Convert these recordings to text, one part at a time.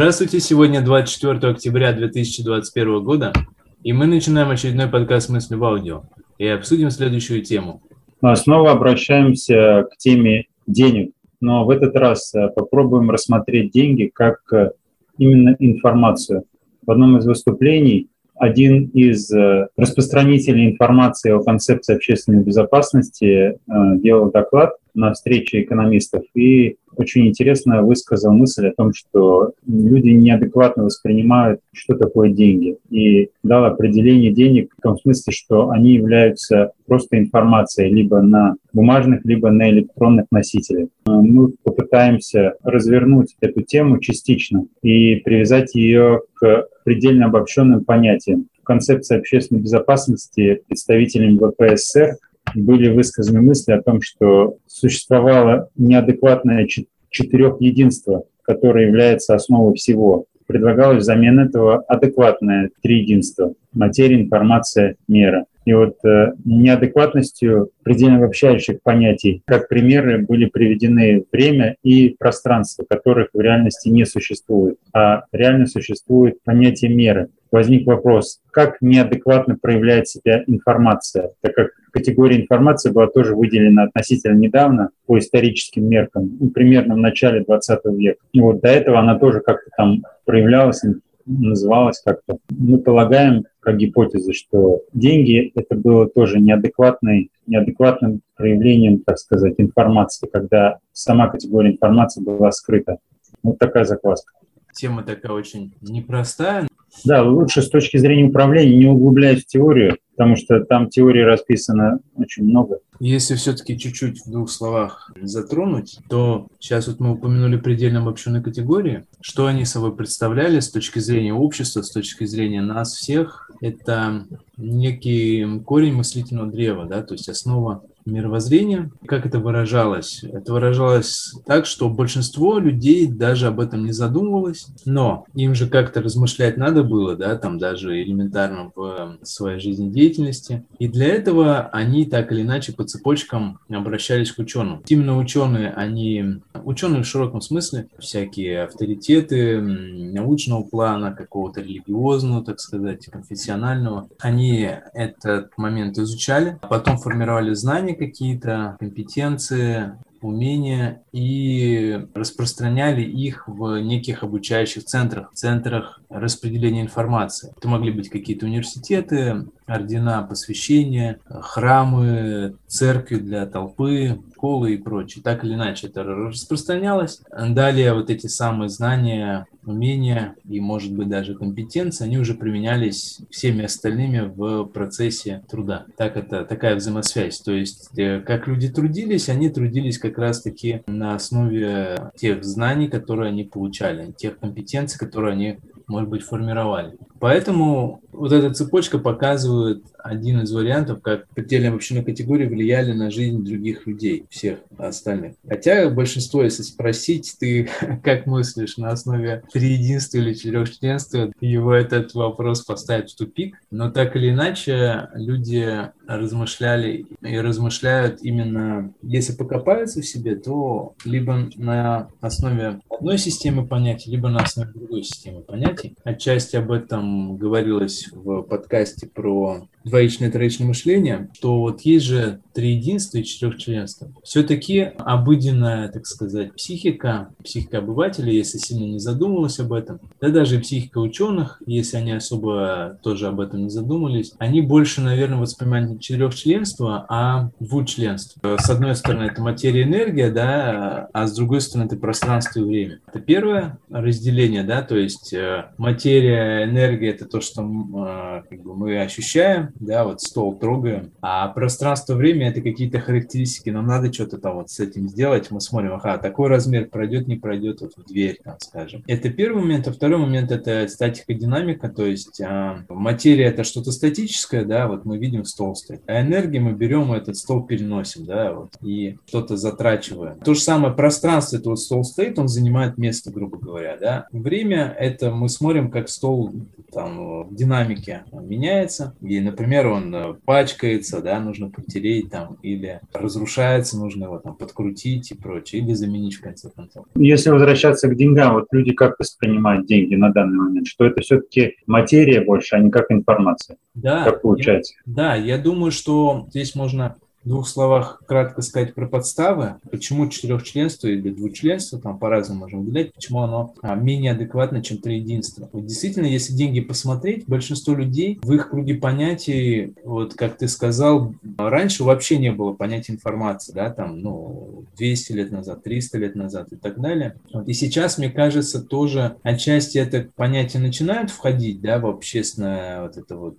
Здравствуйте, сегодня 24 октября 2021 года, и мы начинаем очередной подкаст «Мысли в аудио» и обсудим следующую тему. Мы снова обращаемся к теме денег, но в этот раз э, попробуем рассмотреть деньги как э, именно информацию. В одном из выступлений один из э, распространителей информации о концепции общественной безопасности делал доклад на встрече экономистов и очень интересно высказал мысль о том, что люди неадекватно воспринимают, что такое деньги. И дал определение денег в том смысле, что они являются просто информацией либо на бумажных, либо на электронных носителях. Мы попытаемся развернуть эту тему частично и привязать ее к предельно обобщенным понятиям. В концепции общественной безопасности представителями ВПСР были высказаны мысли о том, что существовало неадекватное четырехединство, которое является основой всего. Предлагалось взамен этого адекватное триединство – материя, информация, мера. И вот э, неадекватностью предельно обобщающих понятий, как примеры, были приведены время и пространство, которых в реальности не существует, а реально существует понятие меры. Возник вопрос, как неадекватно проявляет себя информация, так как категория информации была тоже выделена относительно недавно по историческим меркам, ну, примерно в начале 20 века. И вот до этого она тоже как-то там проявлялась, называлась как-то. Мы полагаем, как гипотеза, что деньги — это было тоже неадекватной, неадекватным проявлением, так сказать, информации, когда сама категория информации была скрыта. Вот такая закваска. Тема такая очень непростая. Да, лучше с точки зрения управления не углубляясь в теорию, потому что там теории расписано очень много. Если все-таки чуть-чуть в двух словах затронуть, то сейчас вот мы упомянули предельно обобщенные категории. Что они собой представляли с точки зрения общества, с точки зрения нас всех? Это некий корень мыслительного древа, да, то есть основа мировоззрения. Как это выражалось? Это выражалось так, что большинство людей даже об этом не задумывалось, но им же как-то размышлять надо было, да, там даже элементарно в своей жизнедеятельности. И для этого они так или иначе по цепочкам обращались к ученым. Именно ученые, они, ученые в широком смысле, всякие авторитеты научного плана, какого-то религиозного, так сказать, конфессионального, они этот момент изучали, а потом формировали знания какие-то, компетенции, умения и распространяли их в неких обучающих центрах, центрах распределения информации. Это могли быть какие-то университеты, ордена посвящения, храмы, церкви для толпы, школы и прочее. Так или иначе это распространялось. Далее вот эти самые знания, умения и, может быть, даже компетенции, они уже применялись всеми остальными в процессе труда. Так это такая взаимосвязь. То есть, э, как люди трудились, они трудились как раз-таки на основе тех знаний, которые они получали, тех компетенций, которые они может быть, формировали. Поэтому вот эта цепочка показывает один из вариантов, как предельно обобщенные категории влияли на жизнь других людей, всех остальных. Хотя большинство, если спросить, ты как мыслишь на основе триединства или четырехчленства, его этот вопрос поставит в тупик. Но так или иначе, люди размышляли и размышляют именно, если покопаются в себе, то либо на основе одной системы понятий, либо на основе другой системы понятий. Отчасти об этом говорилось в подкасте про двоичное троичное мышление, что вот есть же три единства и четырехчленства. Все-таки обыденная, так сказать, психика, психика обывателя, если сильно не задумывалась об этом, да даже психика ученых, если они особо тоже об этом не задумались, они больше, наверное, воспринимают не четырехчленство, а двучленство. С одной стороны, это материя энергия, да, а с другой стороны, это пространство и время. Это первое разделение, да, то есть э, материя, энергия – это то, что э, как бы мы ощущаем, да, вот стол трогаем, а пространство-время это какие-то характеристики, нам надо что-то там вот с этим сделать, мы смотрим, ага, такой размер пройдет, не пройдет вот в дверь, там, скажем. Это первый момент, а второй момент это статика, динамика, то есть а, материя это что-то статическое, да, вот мы видим стол стоит. А энергии мы берем и этот стол переносим, да, вот, и что-то затрачиваем. То же самое пространство, это вот стол стоит, он занимает место, грубо говоря, да. Время – это мы смотрим, как стол там в динамике меняется, и, например, он э, пачкается, да, нужно потереть там, или разрушается, нужно его там подкрутить и прочее, или заменить в конце концов. Если возвращаться к деньгам, вот люди как воспринимают деньги на данный момент, что это все-таки материя больше, а не как информация? Да. Как получается? Я, да, я думаю, что здесь можно в двух словах кратко сказать про подставы, почему четырехчленство или двучленство, там по-разному можем выделять, почему оно а, менее адекватно, чем триединство. Вот действительно, если деньги посмотреть, большинство людей в их круге понятий, вот как ты сказал, раньше вообще не было понятия информации, да, там, ну, 200 лет назад, 300 лет назад и так далее. Вот, и сейчас, мне кажется, тоже отчасти это понятие начинают входить, да, в общественное вот это вот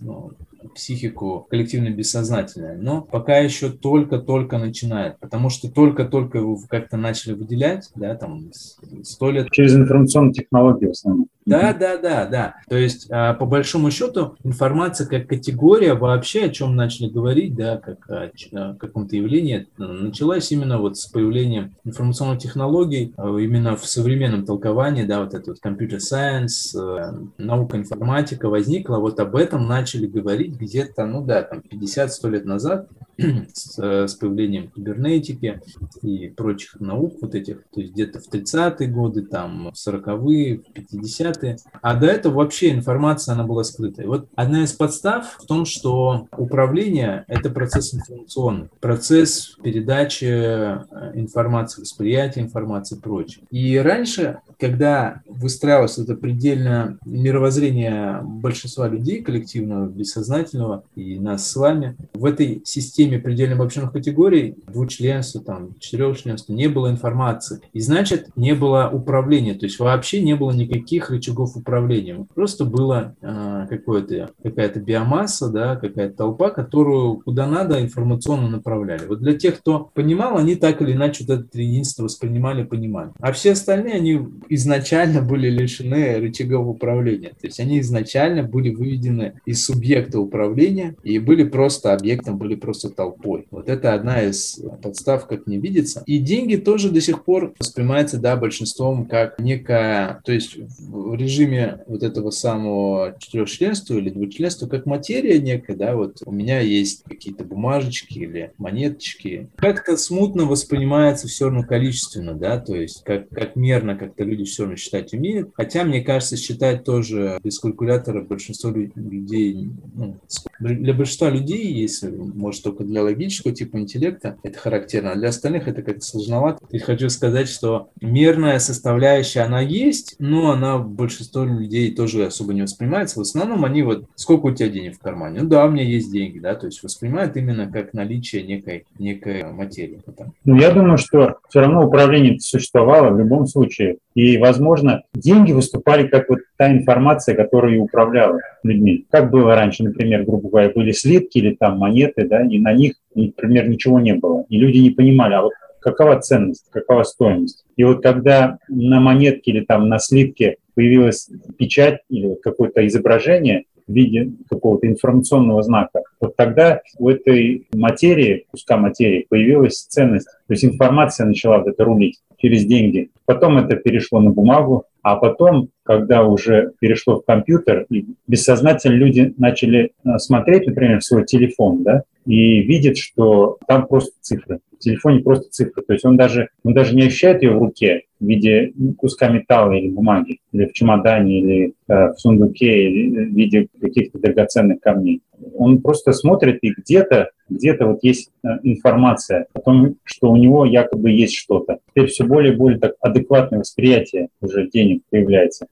ну, психику коллективно-бессознательное, но пока еще только-только начинает, потому что только-только его как-то начали выделять, да, там сто лет. Через информационные технологии в основном. Да, да, да, да. То есть, а, по большому счету, информация как категория вообще, о чем начали говорить, да, как о, о каком-то явлении, началась именно вот с появлением информационных технологий, а, именно в современном толковании, да, вот это вот computer science, э, наука информатика возникла, вот об этом начали говорить где-то, ну да, там 50-100 лет назад, с, э, с появлением кибернетики и прочих наук вот этих, то есть где-то в 30-е годы, там в 40-е, в 50-е. А до этого вообще информация, она была скрыта. И вот одна из подстав в том, что управление – это процесс информационный, процесс передачи э, информации, восприятия информации и прочее. И раньше, когда выстраивалось это предельно мировоззрение большинства людей, коллективного, бессознательного, и нас с вами, в этой системе предельно обобщенных категорий, двучленства, там, четырехчленства, не было информации. И значит, не было управления, то есть вообще не было никаких управления. Просто была э, какое-то, какая-то биомасса, да, какая-то толпа, которую куда надо информационно направляли. Вот для тех, кто понимал, они так или иначе вот это единство воспринимали, понимали. А все остальные, они изначально были лишены рычагов управления. То есть они изначально были выведены из субъекта управления и были просто объектом, были просто толпой. Вот это одна из подстав, как не видится. И деньги тоже до сих пор воспринимаются, да, большинством как некая, то есть в режиме вот этого самого четырехчленства или двучленства, как материя некая, да, вот у меня есть какие-то бумажечки или монеточки. Как-то смутно воспринимается все равно количественно, да, то есть как, как мерно как-то люди все равно считать умеют. Хотя, мне кажется, считать тоже без калькулятора большинство людей, ну, для большинства людей, если, может, только для логического типа интеллекта это характерно, а для остальных это как-то сложновато. И хочу сказать, что мерная составляющая, она есть, но она большинство людей тоже особо не воспринимается. В основном они вот, сколько у тебя денег в кармане? Ну да, у меня есть деньги, да, то есть воспринимают именно как наличие некой, некой материи. Ну, я думаю, что все равно управление существовало в любом случае. И, возможно, деньги выступали как вот та информация, которая управляла людьми. Как было раньше, например, грубо говоря, были слитки или там монеты, да, и на них, например, ничего не было. И люди не понимали, а вот какова ценность, какова стоимость. И вот когда на монетке или там на слитке появилась печать или какое-то изображение, в виде какого-то информационного знака, вот тогда у этой материи, куска материи, появилась ценность. То есть информация начала это рулить через деньги. Потом это перешло на бумагу, а потом, когда уже перешло в компьютер, бессознательно люди начали э, смотреть, например, свой телефон, да, и видят, что там просто цифры. Телефоне просто цифры. То есть он даже, он даже не ощущает ее в руке в виде куска металла или бумаги, или в чемодане, или э, в сундуке, или в виде каких-то драгоценных камней. Он просто смотрит, и где-то где-то вот есть э, информация о том, что у него якобы есть что-то. Теперь все более и более так адекватное восприятие уже денег появляется.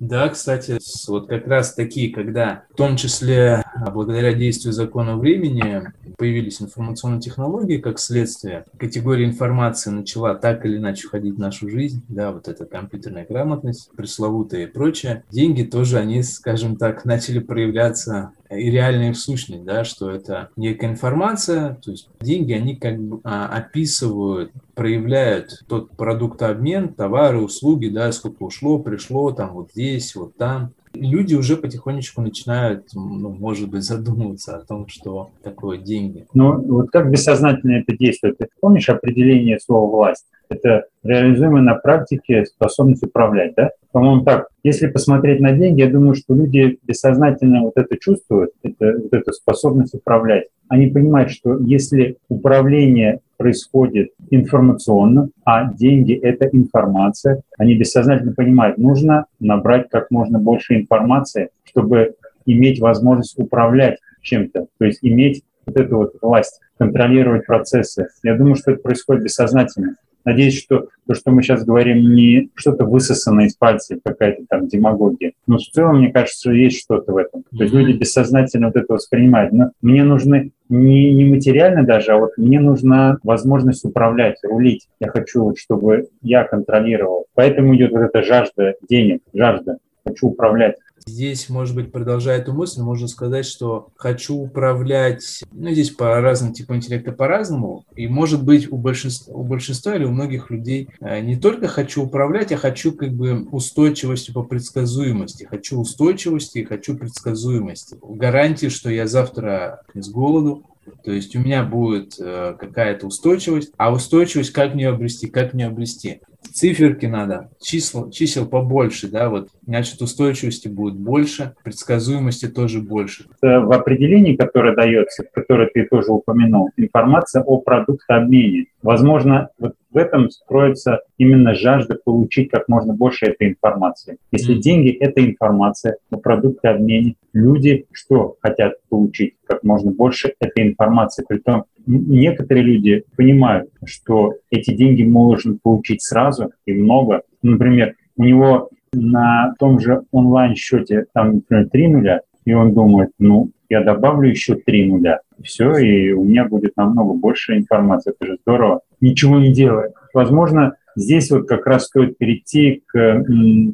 Да, кстати, вот как раз такие, когда в том числе а, благодаря действию закона времени появились информационные технологии, как следствие, категория информации начала так или иначе входить в нашу жизнь, да, вот эта компьютерная грамотность, пресловутая и прочее. Деньги тоже, они, скажем так, начали проявляться и реальная их сущность, да, что это некая информация, то есть деньги, они как бы а, описывают, проявляют тот продуктообмен, товары, услуги, да, сколько ушло, пришло, там вот здесь, вот там. люди уже потихонечку начинают, ну, может быть, задумываться о том, что такое деньги. Ну, вот как бессознательно это действует? Ты помнишь определение слова «власть»? Это реализуемая на практике способность управлять, да? По-моему, так. Если посмотреть на деньги, я думаю, что люди бессознательно вот это чувствуют, это, вот эту способность управлять. Они понимают, что если управление происходит информационно, а деньги – это информация, они бессознательно понимают, нужно набрать как можно больше информации, чтобы иметь возможность управлять чем-то, то есть иметь вот эту вот власть, контролировать процессы. Я думаю, что это происходит бессознательно. Надеюсь, что то, что мы сейчас говорим, не что-то высосанное из пальцев, какая-то там демагогия. Но в целом, мне кажется, что есть что-то в этом. То есть люди бессознательно вот это воспринимают. Но мне нужны не, не материально даже, а вот мне нужна возможность управлять, рулить. Я хочу, чтобы я контролировал. Поэтому идет вот эта жажда денег, жажда. Хочу управлять. Здесь, может быть, продолжая эту мысль, можно сказать, что хочу управлять, ну, здесь по разным типам интеллекта по-разному, и, может быть, у большинства, у большинства или у многих людей э, не только хочу управлять, а хочу как бы устойчивости по предсказуемости. Хочу устойчивости и хочу предсказуемости. Гарантии, что я завтра с голоду, то есть у меня будет э, какая-то устойчивость, а устойчивость как мне обрести, как мне обрести? циферки надо, чисел, чисел побольше, да, вот, значит, устойчивости будет больше, предсказуемости тоже больше. В определении, которое дается, которое ты тоже упомянул, информация о продуктообмене. Возможно, вот в этом скроется именно жажда получить как можно больше этой информации. Если mm. деньги – это информация о продуктообмене, люди что хотят получить? Как можно больше этой информации. Притом некоторые люди понимают, что эти деньги можно получить сразу и много. Например, у него на том же онлайн-счете там, например, 3 нуля, и он думает, ну, я добавлю еще 3 нуля, все, и у меня будет намного больше информации, это же здорово. Ничего не делает. Возможно, Здесь вот как раз стоит перейти к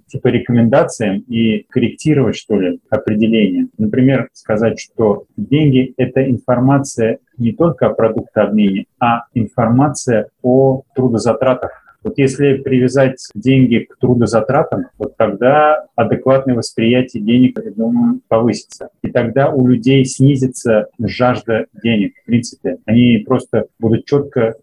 типа рекомендациям и корректировать, что ли, определение. Например, сказать, что деньги — это информация не только о продуктообмене, а информация о трудозатратах вот если привязать деньги к трудозатратам, вот тогда адекватное восприятие денег, я думаю, повысится. И тогда у людей снизится жажда денег, в принципе. Они просто будут четко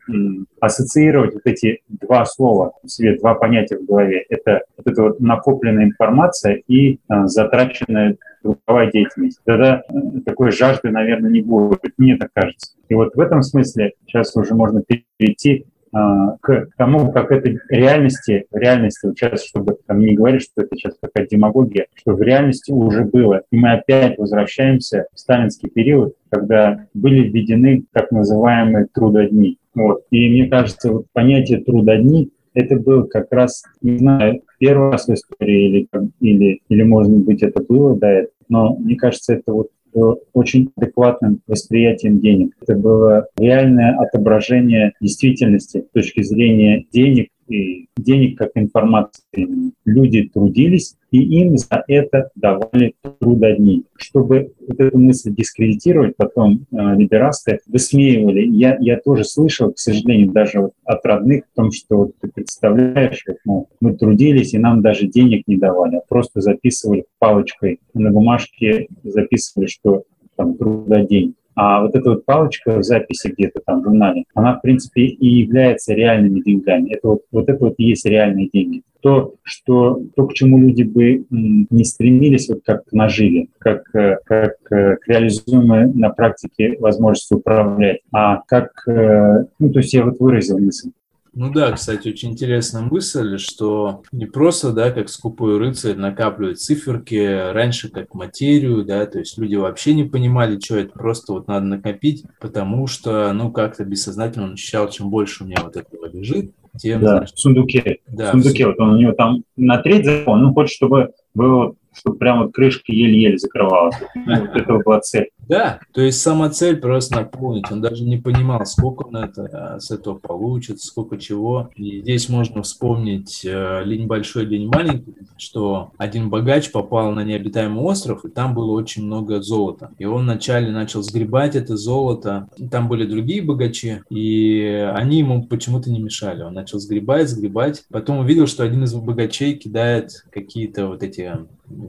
ассоциировать вот эти два слова, себе два понятия в голове. Это вот эта вот накопленная информация и а, затраченная трудовая деятельность. Тогда э, такой жажды, наверное, не будет, мне так кажется. И вот в этом смысле сейчас уже можно перейти к тому, как это реальности, в реальности, вот сейчас, чтобы там, не говорить, что это сейчас какая-то демагогия, что в реальности уже было. И мы опять возвращаемся в сталинский период, когда были введены так называемые трудодни. Вот. И мне кажется, вот понятие трудодни это был как раз, не знаю, первый раз в истории или, или, или может быть, это было до этого, но мне кажется, это вот очень адекватным восприятием денег. Это было реальное отображение действительности с точки зрения денег денег как информации. Люди трудились, и им за это давали трудодни. Чтобы вот эту мысль дискредитировать, потом э, либерасты высмеивали. Я, я тоже слышал, к сожалению, даже вот от родных о том, что вот ты представляешь, вот, ну, мы трудились, и нам даже денег не давали, а просто записывали палочкой на бумажке, записывали, что там трудодень. А вот эта вот палочка в записи где-то там в журнале, она, в принципе, и является реальными деньгами. Это вот, вот это вот и есть реальные деньги. То, что, то, к чему люди бы не стремились, вот как к наживе, как, э, как э, к реализуемой на практике возможности управлять, а как, э, ну, то есть я вот выразил мысль, ну да, кстати, очень интересная мысль, что не просто, да, как скупой рыцарь накапливать циферки, раньше как материю, да, то есть люди вообще не понимали, что это просто вот надо накопить, потому что, ну, как-то бессознательно он ощущал, чем больше у меня вот этого лежит, тем... Да, значит, в сундуке. Да, в сундуке, в... вот он у него там на треть закон, он хочет, чтобы было чтобы прям вот крышка еле-еле закрывалась. Вот это была цель. Да, то есть сама цель просто наполнить. Он даже не понимал, сколько он это, а, с этого получит, сколько чего. И здесь можно вспомнить э, линь большой, линь маленький, что один богач попал на необитаемый остров, и там было очень много золота. И он вначале начал сгребать это золото. Там были другие богачи, и они ему почему-то не мешали. Он начал сгребать, сгребать. Потом увидел, что один из богачей кидает какие-то вот эти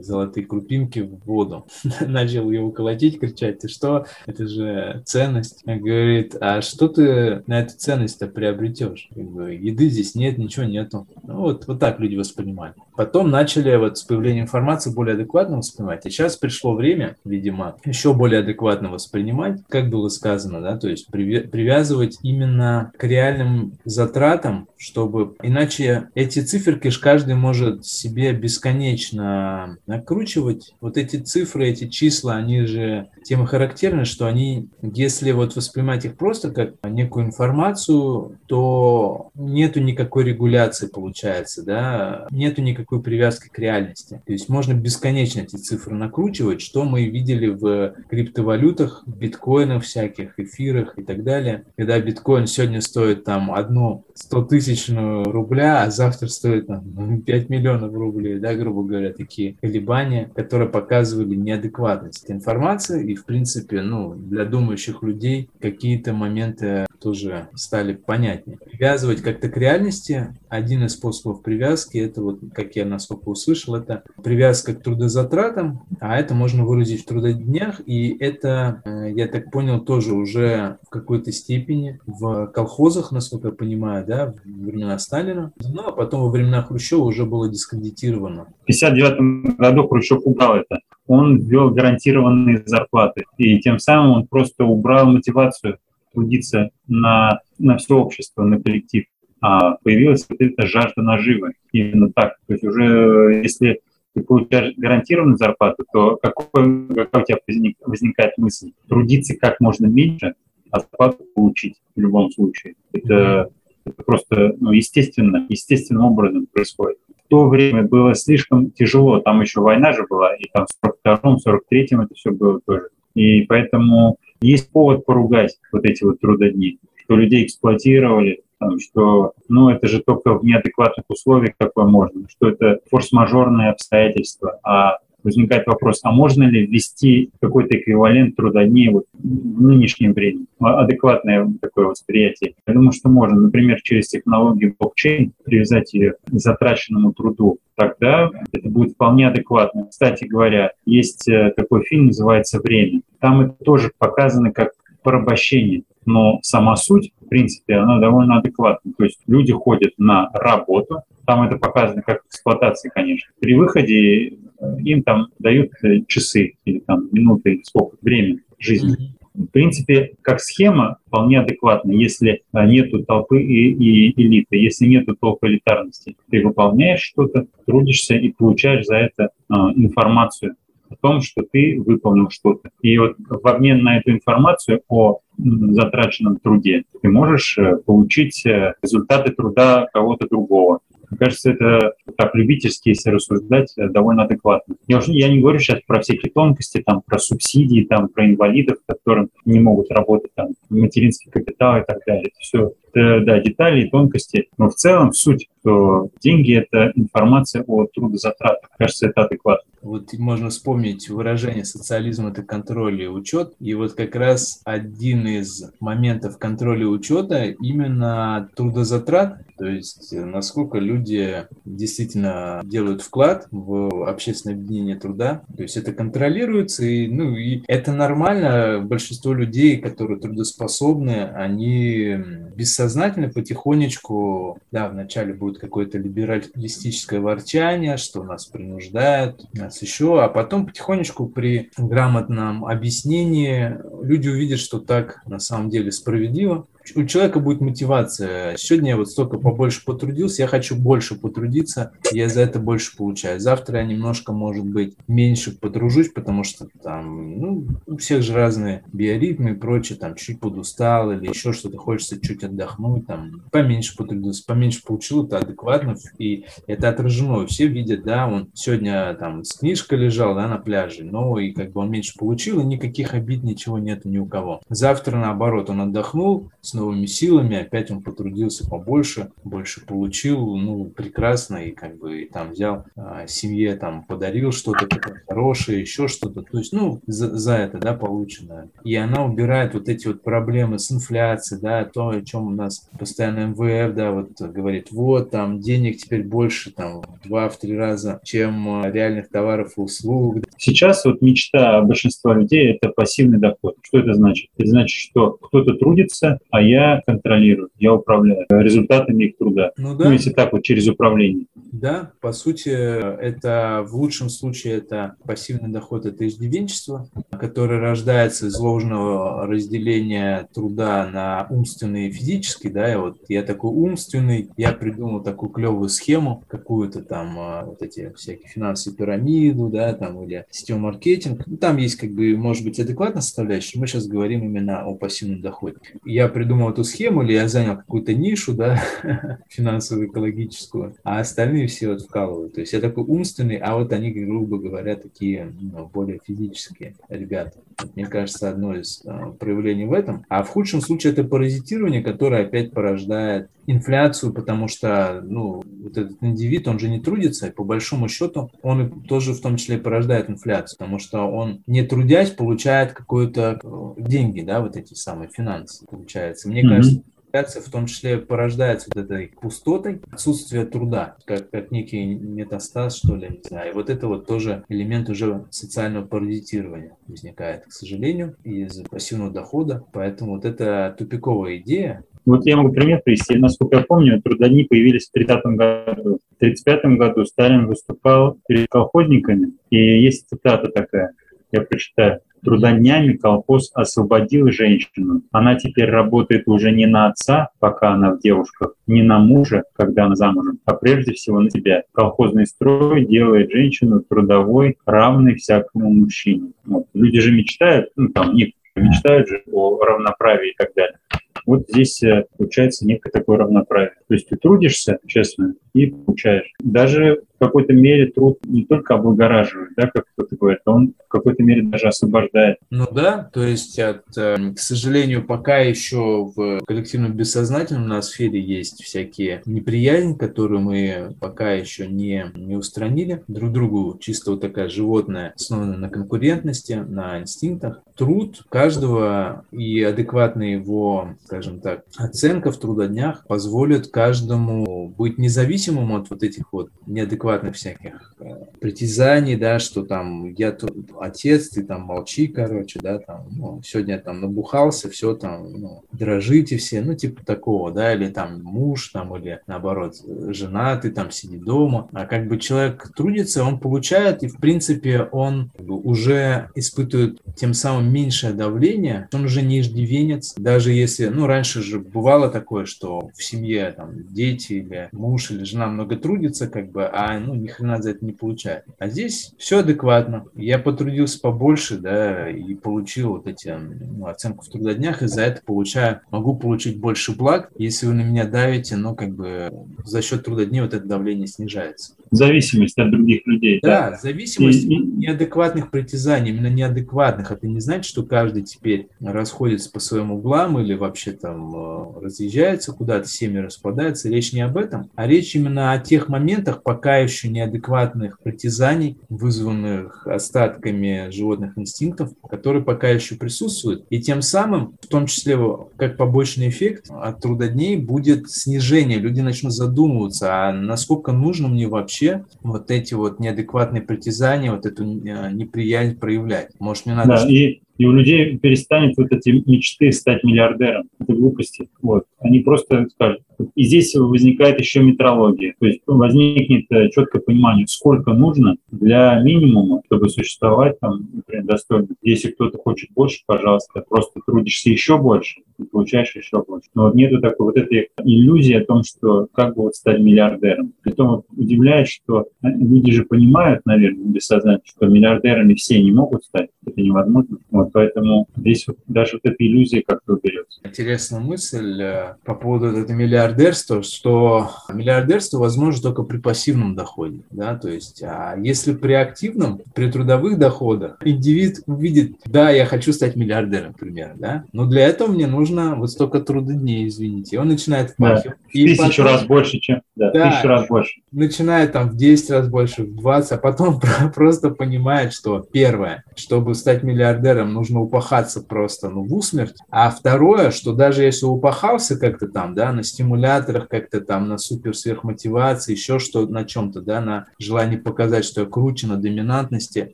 золотые крупинки в воду. Начал его колотить, кричать, ты что, это же ценность. Он говорит, а что ты на эту ценность-то приобретешь? Еды здесь нет, ничего нету. Ну, вот, вот так люди воспринимали. Потом начали вот с появлением информации более адекватно воспринимать. И сейчас пришло время, видимо, еще более адекватно воспринимать, как было сказано, да, то есть привязывать именно к реальным затратам, чтобы иначе эти циферки ж каждый может себе бесконечно накручивать. Вот эти цифры, эти числа, они же тем и характерны, что они, если вот воспринимать их просто как некую информацию, то нету никакой регуляции получается, да, нету никакой привязки к реальности. То есть можно бесконечно эти цифры накручивать, что мы видели в криптовалютах, биткоинах всяких, эфирах и так далее. Когда биткоин сегодня стоит там одну 100 тысячную рубля, а завтра стоит там, 5 миллионов рублей, да, грубо говоря, такие колебания, которые показывали неадекватность информации и, в принципе, ну, для думающих людей какие-то моменты тоже стали понятнее. Привязывать как-то к реальности, один из способов привязки, это вот, как я насколько услышал, это привязка к трудозатратам, а это можно выразить в трудоднях, и это, э, я так понял, тоже уже в какой-то степени в колхозах, насколько я понимаю, да, в времена Сталина, ну, а потом во времена Хрущева уже было дискредитировано. В 1959 году Хрущев убрал это. Он ввел гарантированные зарплаты, и тем самым он просто убрал мотивацию трудиться на, на все общество, на коллектив. А появилась вот эта жажда наживы. Именно так. То есть уже если ты получаешь гарантированную зарплату, то какой, какая у тебя возник, возникает мысль? Трудиться как можно меньше, а зарплату получить в любом случае. Это, это просто ну, естественно, естественным образом происходит. В то время было слишком тяжело, там еще война же была, и там в 42-м, 43-м это все было тоже. И поэтому есть повод поругать вот эти вот трудодни, что людей эксплуатировали, что ну, это же только в неадекватных условиях такое можно, что это форс-мажорные обстоятельства, а возникает вопрос, а можно ли ввести какой-то эквивалент трудодней вот в нынешнем времени, адекватное такое восприятие? Я думаю, что можно, например, через технологию блокчейн привязать ее к затраченному труду. Тогда это будет вполне адекватно. Кстати говоря, есть э, такой фильм, называется «Время». Там это тоже показано как порабощение. Но сама суть, в принципе, она довольно адекватна. То есть люди ходят на работу, там это показано как эксплуатация, конечно. При выходе им там дают э, часы или там минуты, или сколько, время жизни. В принципе, как схема вполне адекватна, если э, нету толпы и, и элиты, если нету толпы элитарности. Ты выполняешь что-то, трудишься и получаешь за это а, информацию о том, что ты выполнил что-то. И вот в обмен на эту информацию о затраченном труде ты можешь получить результаты труда кого-то другого. Мне кажется, это так любительски, если рассуждать, э, довольно адекватно. Я, уже, я не говорю сейчас про всякие тонкости, там, про субсидии, там, про инвалидов, которые не могут работать, там, материнский капитал и так далее. Это все это, да, детали и тонкости. Но в целом суть, что деньги – это информация о трудозатратах. Кажется, это адекватно. Вот можно вспомнить выражение «социализм – это контроль и учет». И вот как раз один из моментов контроля и учета именно трудозатрат, то есть насколько люди действительно делают вклад в общественное объединение труда. То есть это контролируется, и, ну, и это нормально. Большинство людей, которые трудоспособны, они бессознательно потихонечку, да, вначале будет какое-то либералистическое ворчание, что нас принуждают, нас еще, а потом потихонечку при грамотном объяснении люди увидят, что так на самом деле справедливо, у человека будет мотивация. Сегодня я вот столько побольше потрудился, я хочу больше потрудиться, я за это больше получаю. Завтра я немножко, может быть, меньше подружусь, потому что там, ну, у всех же разные биоритмы и прочее, там, чуть подустал или еще что-то, хочется чуть отдохнуть, там, поменьше потрудился, поменьше получил, это адекватно, и это отражено. Все видят, да, он сегодня там с книжкой лежал, да, на пляже, но и как бы он меньше получил, и никаких обид, ничего нету ни у кого. Завтра, наоборот, он отдохнул, с новыми силами, опять он потрудился побольше, больше получил, ну, прекрасно, и как бы и там взял а, семье, там, подарил что-то хорошее, еще что-то, то есть, ну, за, за это, да, полученное. И она убирает вот эти вот проблемы с инфляцией, да, то, о чем у нас постоянно МВФ, да, вот говорит, вот, там, денег теперь больше, там, в два-в три раза, чем а, реальных товаров и услуг. Сейчас вот мечта большинства людей – это пассивный доход. Что это значит? Это значит, что кто-то трудится, а я контролирую, я управляю результатами их труда. Ну, да. ну если так вот, через управление. Да, по сути, это в лучшем случае это пассивный доход, это иждивенчество, которое рождается из ложного разделения труда на умственный и физический, да, и вот я такой умственный, я придумал такую клевую схему, какую-то там а, вот эти всякие финансовые пирамиду, да, там или сетевой маркетинг, ну, там есть как бы, может быть, адекватная составляющая, мы сейчас говорим именно о пассивном доходе. Я придумал эту схему, или я занял какую-то нишу, да, финансовую, экологическую, а остальные все вот вкалывают. То есть я такой умственный, а вот они, грубо говоря, такие ну, более физические ребята. Мне кажется, одно из э, проявлений в этом. А в худшем случае это паразитирование, которое опять порождает инфляцию, потому что ну, вот этот индивид, он же не трудится, и по большому счету он тоже в том числе порождает инфляцию, потому что он, не трудясь, получает какое-то э, деньги, да, вот эти самые финансы, получается. Мне mm-hmm. кажется, в том числе порождается вот этой пустотой, отсутствие труда, как, как некий метастаз, что ли, не знаю. И вот это вот тоже элемент уже социального паразитирования возникает, к сожалению, из пассивного дохода. Поэтому вот эта тупиковая идея, вот я могу пример привести. Насколько я помню, трудодни появились в 30 году. В 35 году Сталин выступал перед колхозниками, и есть цитата такая, я прочитаю. Трудоднями колхоз освободил женщину. Она теперь работает уже не на отца, пока она в девушках, не на мужа, когда она замужем, а прежде всего на себя. Колхозный строй делает женщину трудовой, равной всякому мужчине. Вот. Люди же мечтают, ну там, некоторые мечтают же о равноправии и так далее. Вот здесь э, получается некое такое равноправие. То есть ты трудишься честно и получаешь. Даже какой-то мере труд не только облагораживает, да, как кто-то говорит, он в какой-то мере даже освобождает. Ну да, то есть, от, э, к сожалению, пока еще в коллективном бессознательном на сфере есть всякие неприязнь, которую мы пока еще не, не устранили друг другу, чисто вот такая животная, основанная на конкурентности, на инстинктах. Труд каждого и адекватная его, скажем так, оценка в трудоднях позволит каждому быть независимым от вот этих вот неадекватных неадекватных всяких э, притязаний, да, что там я тут отец, ты там молчи, короче, да, там, ну, сегодня там набухался, все там, ну, дрожите все, ну, типа такого, да, или там муж, там, или наоборот, жена, ты там сиди дома, а как бы человек трудится, он получает, и в принципе он уже испытывает тем самым меньшее давление, он уже не иждивенец, даже если, ну, раньше же бывало такое, что в семье там дети или муж или жена много трудится, как бы, а ну, ни хрена за это не получает. А здесь все адекватно. Я потрудился побольше, да, и получил вот эти ну, оценку в трудоднях, и за это получаю, могу получить больше благ. Если вы на меня давите, но как бы за счет трудодней вот это давление снижается. Зависимость от других людей. Да, да? зависимость и, неадекватных притязаний, именно неадекватных. Это не значит, что каждый теперь расходится по своим углам или вообще там э, разъезжается куда-то, семьи распадаются. Речь не об этом, а речь именно о тех моментах, пока еще неадекватных притязаний, вызванных остатками животных инстинктов, которые пока еще присутствуют. И тем самым, в том числе как побочный эффект от трудодней, будет снижение. Люди начнут задумываться, а насколько нужно мне вообще вот эти вот неадекватные притязания, вот эту э, неприязнь проявлять. Может, мне надо... Да, и и у людей перестанет вот эти мечты стать миллиардером. Это глупости. Вот. Они просто скажут. И здесь возникает еще метрология. То есть возникнет э, четкое понимание, сколько нужно для минимума, чтобы существовать там, например, достойно. Если кто-то хочет больше, пожалуйста, просто трудишься еще больше получаешь еще больше. Но нету такой вот этой иллюзии о том, что как бы вот стать миллиардером. Притом вот удивляет, что э, люди же понимают, наверное, бессознательно, что миллиардерами все не могут стать. Это невозможно. Вот поэтому здесь вот даже вот эта иллюзия как-то уберется. Интересная мысль э, по поводу этого миллиардерства, что миллиардерство возможно только при пассивном доходе. Да? То есть, а если при активном, при трудовых доходах, индивид увидит, да, я хочу стать миллиардером, например, да? но для этого мне нужно нужно вот столько трудодней, извините. И он начинает впахивать. Да, и тысячу потом, раз больше, чем... Да, да, тысячу раз больше. Начинает там в 10 раз больше, в 20, а потом просто понимает, что первое, чтобы стать миллиардером, нужно упахаться просто, ну, в усмерть. А второе, что даже если упахался как-то там, да, на стимуляторах, как-то там, на супер-сверхмотивации, еще что на чем-то, да, на желании показать, что я круче, на доминантности,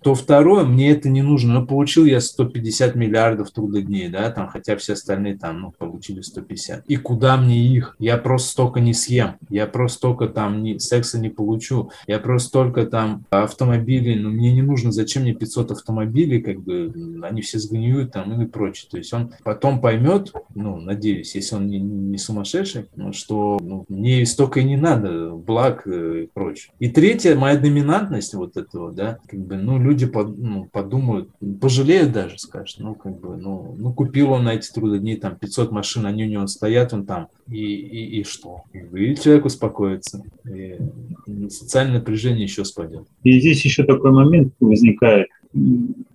то второе, мне это не нужно. Но получил я 150 миллиардов трудодней, да, там, хотя все остальные там, ну, получили 150. И куда мне их? Я просто столько не съем. Я просто столько там не, секса не получу. Я просто столько там автомобилей, ну, мне не нужно, зачем мне 500 автомобилей, как бы, они все сгниют там и прочее. То есть он потом поймет, ну, надеюсь, если он не, не сумасшедший, ну, что ну, мне столько и не надо, благ э, и прочее. И третье, моя доминантность вот этого, да, как бы, ну, люди под, ну, подумают, пожалеют даже, скажут, ну, как бы, ну, ну, купил он на эти трудодни там 500 машин, они у него стоят, он там, и, и, и что? И человек успокоится, и социальное напряжение еще спадет. И здесь еще такой момент возникает,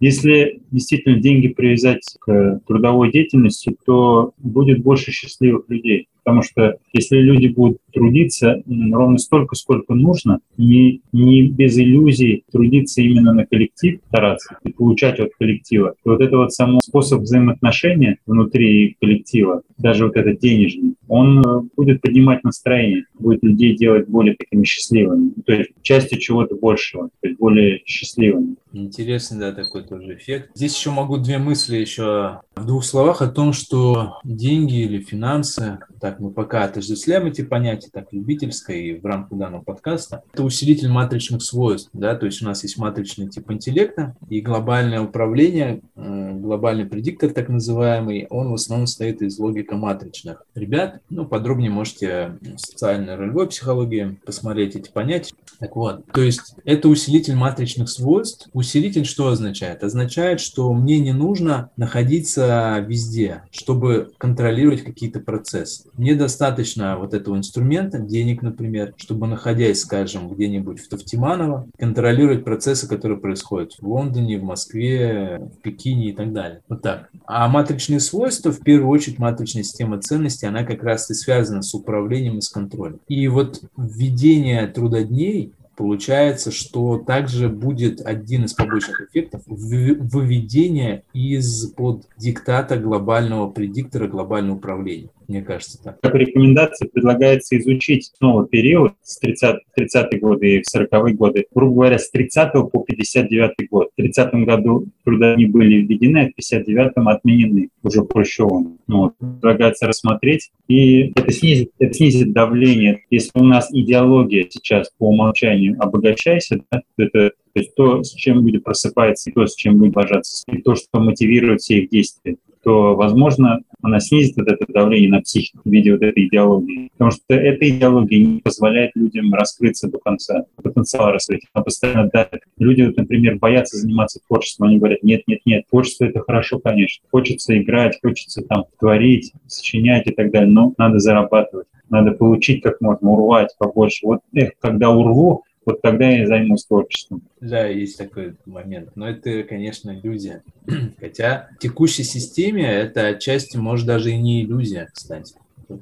если действительно деньги привязать к трудовой деятельности, то будет больше счастливых людей. Потому что если люди будут трудиться ровно столько, сколько нужно, не, не без иллюзий трудиться именно на коллектив, стараться и получать от коллектива, то вот это вот само способ взаимоотношения внутри коллектива, даже вот этот денежный, он э, будет поднимать настроение, будет людей делать более такими счастливыми, то есть частью чего-то большего, то есть более счастливыми. Интересный, да, такой тоже эффект. Здесь еще могу две мысли еще в двух словах о том, что деньги или финансы, так мы пока отождествляем эти понятия, так любительское и в рамках данного подкаста, это усилитель матричных свойств, да, то есть у нас есть матричный тип интеллекта и глобальное управление, э, глобальный предиктор так называемый, он в основном состоит из логико-матричных ребят. Ну, подробнее можете в социальной ролевой психологии посмотреть эти понятия. Так вот, то есть это усилитель матричных свойств, Усилитель что означает? Означает, что мне не нужно находиться везде, чтобы контролировать какие-то процессы. Мне достаточно вот этого инструмента, денег, например, чтобы, находясь, скажем, где-нибудь в Тавтиманово, контролировать процессы, которые происходят в Лондоне, в Москве, в Пекине и так далее. Вот так. А матричные свойства, в первую очередь, матричная система ценностей, она как раз и связана с управлением и с контролем. И вот введение трудодней получается, что также будет один из побочных эффектов выведения из-под диктата глобального предиктора глобального управления мне кажется так. Как рекомендация предлагается изучить снова период с 30, 30 годы и 40-е годы, грубо говоря, с 30 по 59 год. В 30 году труда не были введены, а в 59-м отменены уже Хрущевым. Ну, вот. Предлагается рассмотреть, и это снизит, это снизит давление. Если у нас идеология сейчас по умолчанию обогащайся, да, это то есть то, с чем люди просыпаются, и то, с чем люди ложатся, и то, что мотивирует все их действия то, возможно, она снизит вот это давление на психику в виде вот этой идеологии. Потому что эта идеология не позволяет людям раскрыться до конца, потенциал раскрыть. Она постоянно давит. Люди, вот, например, боятся заниматься творчеством. Они говорят, нет, нет, нет, творчество — это хорошо, конечно. Хочется играть, хочется там творить, сочинять и так далее, но надо зарабатывать. Надо получить как можно, урвать побольше. Вот эх, когда урву, вот тогда я займусь творчеством. Да, есть такой момент. Но это, конечно, иллюзия. Хотя в текущей системе это отчасти, может, даже и не иллюзия, кстати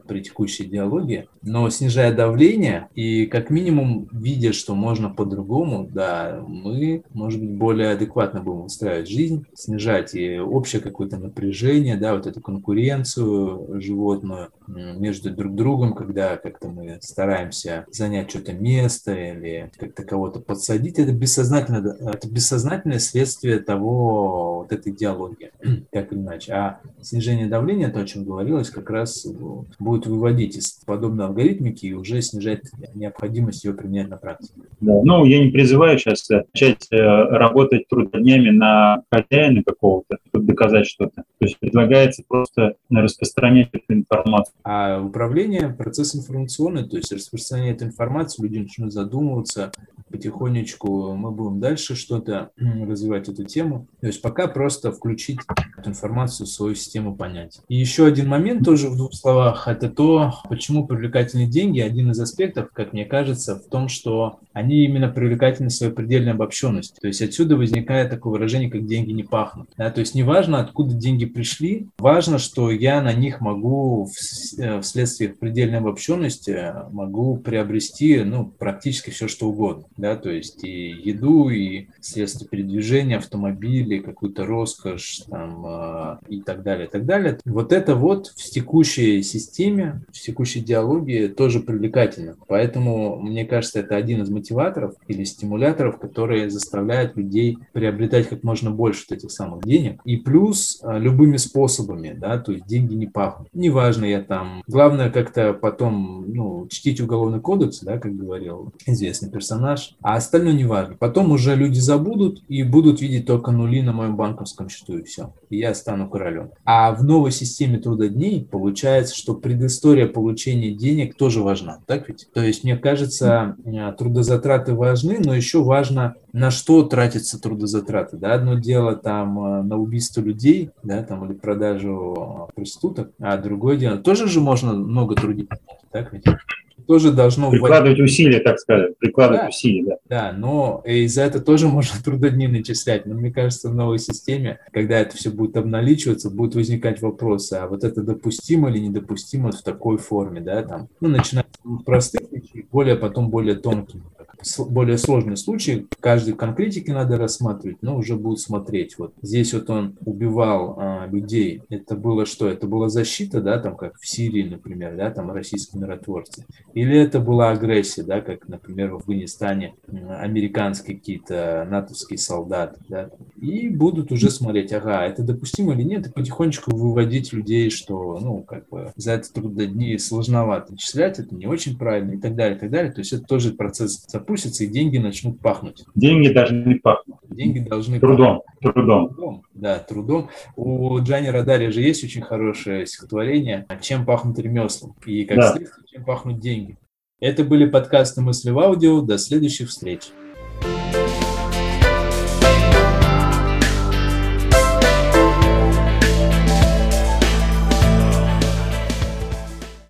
при текущей идеологии, но снижая давление и как минимум видя, что можно по-другому, да, мы, может быть, более адекватно будем устраивать жизнь, снижать и общее какое-то напряжение, да, вот эту конкуренцию животную между друг другом, когда как-то мы стараемся занять что-то место или как-то кого-то подсадить, это бессознательно, это бессознательное следствие того, вот этой идеологии, как иначе. А снижение давления, то, о чем говорилось, как раз будет выводить из подобной алгоритмики и уже снижать необходимость ее применять на практике. Да. Ну, я не призываю сейчас начать э, работать трудоднями на хозяина какого-то, чтобы доказать что-то. То есть предлагается просто распространять эту информацию. А управление – процесс информационный, то есть распространять эту информацию, люди начнут задумываться, потихонечку мы будем дальше что-то развивать эту тему. То есть пока просто включить эту информацию в свою систему понятий. И еще один момент тоже в двух словах, это то, почему привлекательны деньги. Один из аспектов, как мне кажется, в том, что они именно привлекательны своей предельной обобщенностью. То есть отсюда возникает такое выражение, как деньги не пахнут. Да? То есть неважно, откуда деньги пришли, важно, что я на них могу э, вследствие их предельной обобщенности могу приобрести ну, практически все, что угодно. Да? То есть и еду, и средства передвижения, автомобили, какую-то роскошь там, э, и так далее, и так далее. Вот это вот в текущей системе, в текущей идеологии тоже привлекательно. Поэтому, мне кажется, это один из мотиваторов или стимуляторов, которые заставляют людей приобретать как можно больше вот этих самых денег. И плюс э, любыми способами, да, то есть деньги не пахнут. Неважно, я там... Главное как-то потом, ну, чтить уголовный кодекс, да, как говорил известный персонаж, а остальное неважно. Потом уже люди забудут и будут видеть только нули на моем банковском счету и все. И я стану королем. А в новой системе трудодней получается, что предыстория получения денег тоже важна, так ведь? То есть, мне кажется, э, трудозатраты важны, но еще важно, на что тратятся трудозатраты. Да? Одно дело там э, на убийство людей, да, там, или продажу э, проституток, а другое дело, тоже же можно много трудиться, так ведь? Тоже должно... Прикладывать вводить... усилия, так сказать, прикладывать да, усилия, да. Да, но и за это тоже можно трудодни начислять. Но мне кажется, в новой системе, когда это все будет обналичиваться, будут возникать вопросы, а вот это допустимо или недопустимо в такой форме, да, там, ну, начиная с простых вещей, более потом более тонкими более сложный случай, каждый конкретики надо рассматривать, но уже будут смотреть. Вот здесь вот он убивал а, людей. Это было что? Это была защита, да, там как в Сирии, например, да, там российские миротворцы. Или это была агрессия, да, как, например, в Афганистане американские какие-то натовские солдаты, да. И будут уже смотреть, ага, это допустимо или нет, и потихонечку выводить людей, что, ну, как бы за это трудодни сложновато начислять, это не очень правильно и так далее, и так далее. То есть это тоже процесс запущен запустится, и деньги начнут пахнуть. Деньги должны пахнуть. Деньги должны трудом, пахнуть. Трудом. Трудом. Да, трудом. У Джани Радари же есть очень хорошее стихотворение «Чем пахнут ремесла?» и как да. следствие, чем пахнут деньги. Это были подкасты «Мысли в аудио». До следующих встреч.